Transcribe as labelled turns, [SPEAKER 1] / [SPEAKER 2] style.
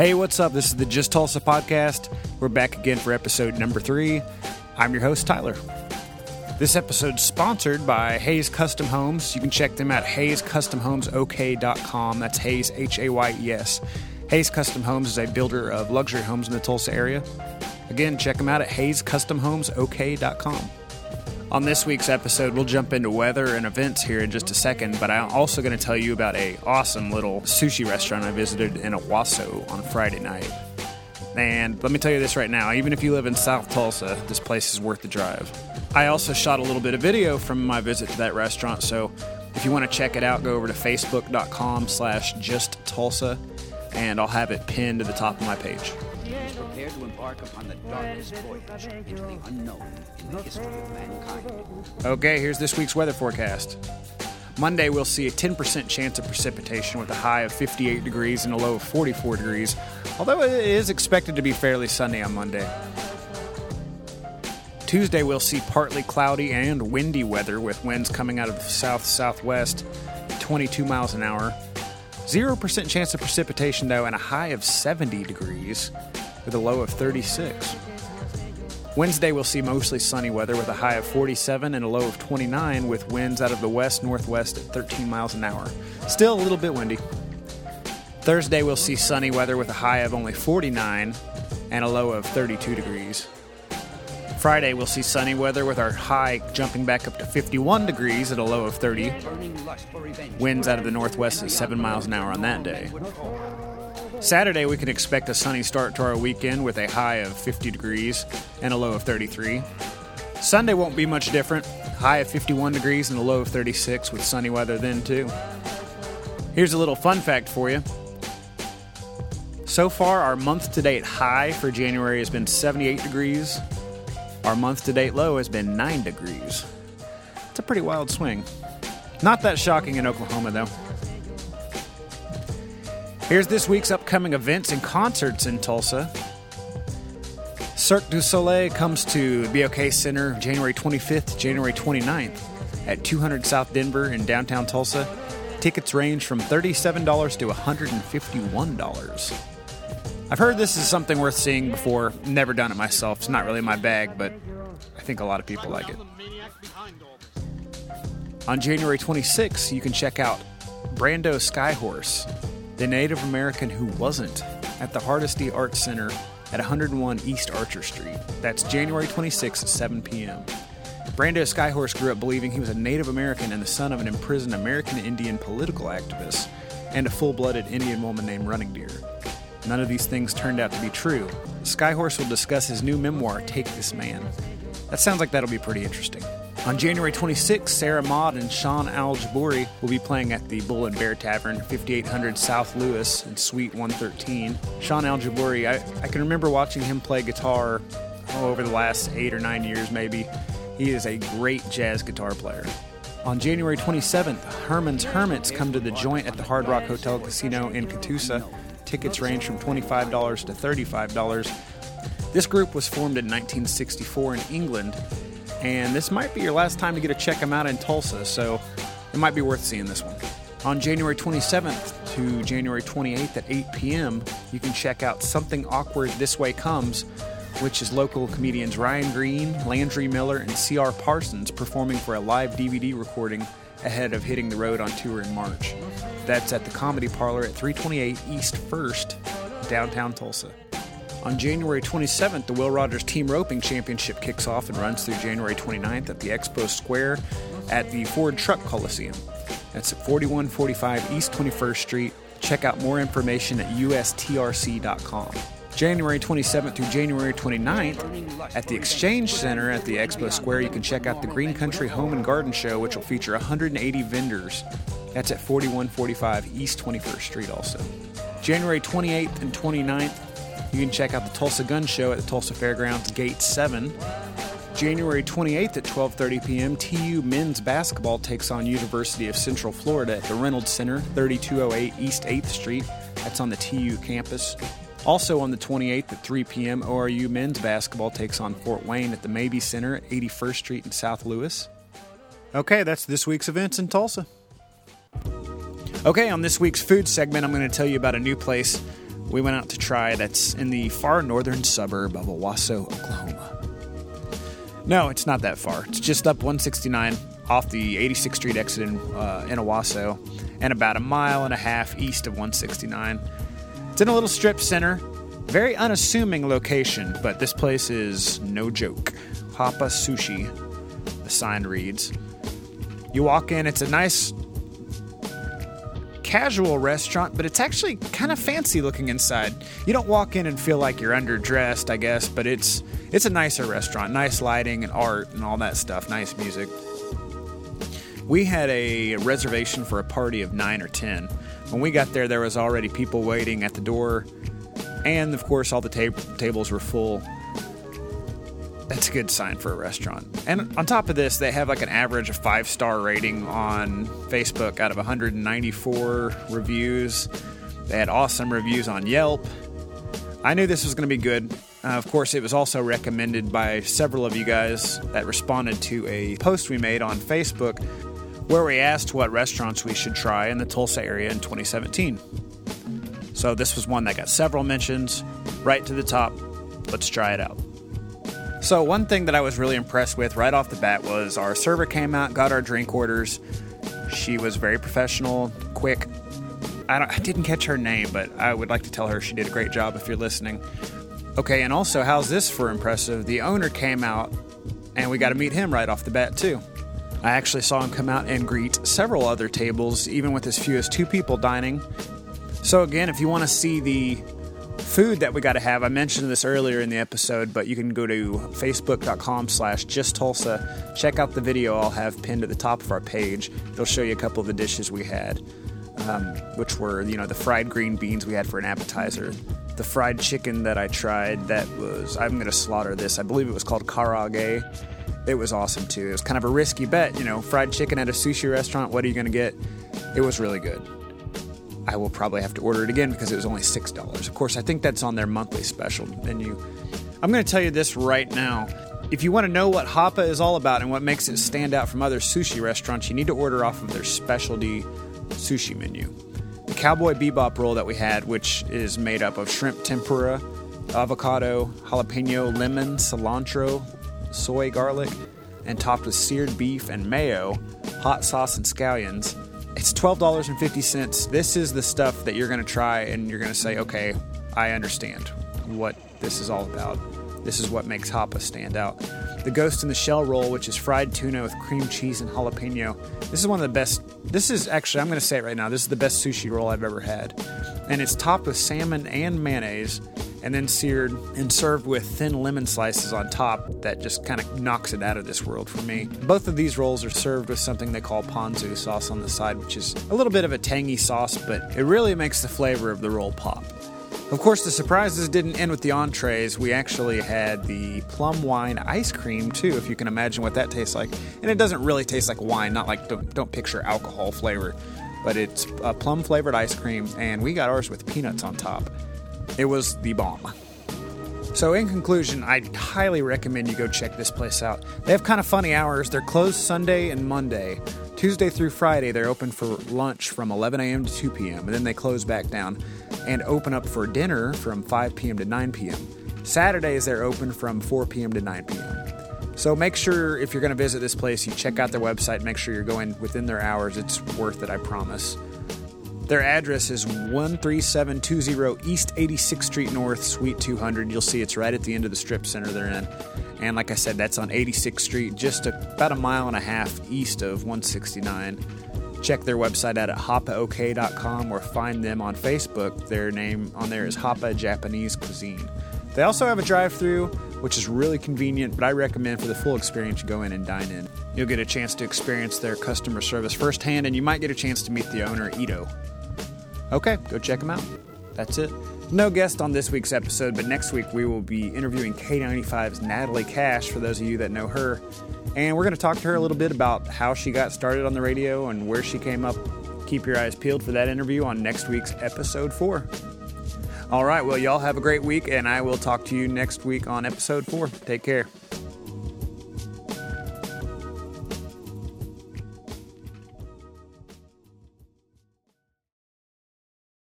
[SPEAKER 1] Hey, what's up? This is the Just Tulsa podcast. We're back again for episode number three. I'm your host, Tyler. This episode's sponsored by Hayes Custom Homes. You can check them out at hayescustomhomesok.com. That's Hayes, H A Y E S. Hayes Custom Homes is a builder of luxury homes in the Tulsa area. Again, check them out at hayescustomhomesok.com. On this week's episode, we'll jump into weather and events here in just a second, but I'm also going to tell you about a awesome little sushi restaurant I visited in Owasso on Friday night. And let me tell you this right now, even if you live in South Tulsa, this place is worth the drive. I also shot a little bit of video from my visit to that restaurant, so if you want to check it out, go over to facebook.com slash just Tulsa, and I'll have it pinned to the top of my page
[SPEAKER 2] prepared to embark upon the darkest voyage into the unknown in the history of mankind.
[SPEAKER 1] Okay, here's this week's weather forecast. Monday, we'll see a 10% chance of precipitation with a high of 58 degrees and a low of 44 degrees, although it is expected to be fairly sunny on Monday. Tuesday, we'll see partly cloudy and windy weather with winds coming out of the south southwest, 22 miles an hour. 0% chance of precipitation, though, and a high of 70 degrees with a low of 36. Wednesday, we'll see mostly sunny weather with a high of 47 and a low of 29, with winds out of the west northwest at 13 miles an hour. Still a little bit windy. Thursday, we'll see sunny weather with a high of only 49 and a low of 32 degrees. Friday, we'll see sunny weather with our high jumping back up to 51 degrees at a low of 30. Winds out of the northwest at 7 miles an hour on that day. Saturday, we can expect a sunny start to our weekend with a high of 50 degrees and a low of 33. Sunday won't be much different. High of 51 degrees and a low of 36 with sunny weather then, too. Here's a little fun fact for you. So far, our month to date high for January has been 78 degrees, our month to date low has been 9 degrees. It's a pretty wild swing. Not that shocking in Oklahoma, though. Here's this week's upcoming events and concerts in Tulsa. Cirque du Soleil comes to the BOK Center January 25th, January 29th at 200 South Denver in downtown Tulsa. Tickets range from $37 to $151. I've heard this is something worth seeing before. Never done it myself. It's not really my bag, but I think a lot of people like it. On January 26th, you can check out Brando Skyhorse, the Native American who wasn't, at the Hardesty Arts Center at 101 East Archer Street. That's January 26th at 7 p.m. Brando Skyhorse grew up believing he was a Native American and the son of an imprisoned American Indian political activist and a full blooded Indian woman named Running Deer. None of these things turned out to be true. Skyhorse will discuss his new memoir, Take This Man. That sounds like that'll be pretty interesting. On January 26th, Sarah Maud and Sean Al Jabouri will be playing at the Bull and Bear Tavern, 5800 South Lewis in Suite 113. Sean Al Jabouri, I, I can remember watching him play guitar oh, over the last eight or nine years, maybe. He is a great jazz guitar player. On January 27th, Herman's Hermits come to the joint at the Hard Rock Hotel Casino in Catoosa. Tickets range from $25 to $35. This group was formed in 1964 in England, and this might be your last time to get to check them out in Tulsa, so it might be worth seeing this one. On January 27th to January 28th at 8 p.m., you can check out Something Awkward This Way Comes, which is local comedians Ryan Green, Landry Miller, and C.R. Parsons performing for a live DVD recording ahead of hitting the road on tour in March. That's at the Comedy Parlor at 328 East 1st, downtown Tulsa. On January 27th, the Will Rogers Team Roping Championship kicks off and runs through January 29th at the Expo Square at the Ford Truck Coliseum. That's at 4145 East 21st Street. Check out more information at ustrc.com. January 27th through January 29th at the Exchange Center at the Expo Square, you can check out the Green Country Home and Garden Show, which will feature 180 vendors. That's at 4145 East 21st Street, also. January 28th and 29th, you can check out the Tulsa Gun Show at the Tulsa Fairgrounds, Gate 7. January 28th at 12:30 p.m., TU men's basketball takes on University of Central Florida at the Reynolds Center, 3208 East 8th Street. That's on the TU campus. Also on the 28th at 3 p.m., ORU men's basketball takes on Fort Wayne at the Mabee Center at 81st Street in South Lewis. Okay, that's this week's events in Tulsa. Okay, on this week's food segment, I'm going to tell you about a new place we went out to try that's in the far northern suburb of Owasso, Oklahoma. No, it's not that far. It's just up 169 off the 86th Street exit in, uh, in Owasso and about a mile and a half east of 169. It's in a little strip center. Very unassuming location, but this place is no joke. Hapa Sushi, the sign reads. You walk in, it's a nice casual restaurant, but it's actually kind of fancy looking inside. You don't walk in and feel like you're underdressed, I guess, but it's it's a nicer restaurant, nice lighting and art and all that stuff, nice music. We had a reservation for a party of 9 or 10. When we got there there was already people waiting at the door and of course all the tab- tables were full that's a good sign for a restaurant. And on top of this, they have like an average of five star rating on Facebook out of 194 reviews. They had awesome reviews on Yelp. I knew this was going to be good. Uh, of course, it was also recommended by several of you guys that responded to a post we made on Facebook where we asked what restaurants we should try in the Tulsa area in 2017. So this was one that got several mentions, right to the top. Let's try it out. So, one thing that I was really impressed with right off the bat was our server came out, got our drink orders. She was very professional, quick. I, I, didn't catch her name, but I would like to tell her she did a great job if you're listening. Okay, and also, how's this for impressive? The owner came out, and we got to meet him right off the bat, too. I actually saw him come out and greet several other tables, even with as few as two people dining. So, again, if you want to see the food that we got to have. I mentioned this earlier in the episode, but you can go to facebook.com slash just Tulsa. Check out the video I'll have pinned at the top of our page. It'll show you a couple of the dishes we had, um, which were, you know, the fried green beans we had for an appetizer. The fried chicken that I tried that was, I'm going to slaughter this. I believe it was called karaage. It was awesome too. It was kind of a risky bet, you know, fried chicken at a sushi restaurant. What are you going to get? It was really good. I will probably have to order it again because it was only $6. Of course, I think that's on their monthly special menu. I'm going to tell you this right now. If you want to know what Hapa is all about and what makes it stand out from other sushi restaurants, you need to order off of their specialty sushi menu. The Cowboy Bebop roll that we had, which is made up of shrimp tempura, avocado, jalapeno, lemon, cilantro, soy, garlic, and topped with seared beef and mayo, hot sauce, and scallions it's $12.50. This is the stuff that you're going to try and you're going to say, okay, I understand what this is all about. This is what makes Hapa stand out. The Ghost in the Shell roll, which is fried tuna with cream cheese and jalapeno. This is one of the best. This is actually, I'm going to say it right now, this is the best sushi roll I've ever had. And it's topped with salmon and mayonnaise and then seared and served with thin lemon slices on top that just kind of knocks it out of this world for me. Both of these rolls are served with something they call ponzu sauce on the side, which is a little bit of a tangy sauce, but it really makes the flavor of the roll pop. Of course, the surprises didn't end with the entrees. We actually had the plum wine ice cream too, if you can imagine what that tastes like. And it doesn't really taste like wine, not like don't, don't picture alcohol flavor, but it's uh, a plum flavored ice cream, and we got ours with peanuts on top. It was the bomb. So, in conclusion, I highly recommend you go check this place out. They have kind of funny hours. They're closed Sunday and Monday. Tuesday through Friday, they're open for lunch from 11 a.m. to 2 p.m., and then they close back down and open up for dinner from 5 p.m. to 9 p.m. Saturdays, they're open from 4 p.m. to 9 p.m. So make sure if you're going to visit this place, you check out their website, make sure you're going within their hours. It's worth it, I promise. Their address is 13720 East 86th Street North, Suite 200. You'll see it's right at the end of the strip center they're in. And like I said, that's on 86th Street, just a, about a mile and a half east of 169. Check their website out at hapaok.com or find them on Facebook. Their name on there is Hapa Japanese Cuisine. They also have a drive through, which is really convenient, but I recommend for the full experience you go in and dine in. You'll get a chance to experience their customer service firsthand, and you might get a chance to meet the owner, Ito. Okay, go check them out. That's it. No guest on this week's episode, but next week we will be interviewing K95's Natalie Cash, for those of you that know her. And we're going to talk to her a little bit about how she got started on the radio and where she came up. Keep your eyes peeled for that interview on next week's episode four. All right, well, y'all have a great week, and I will talk to you next week on episode four. Take care.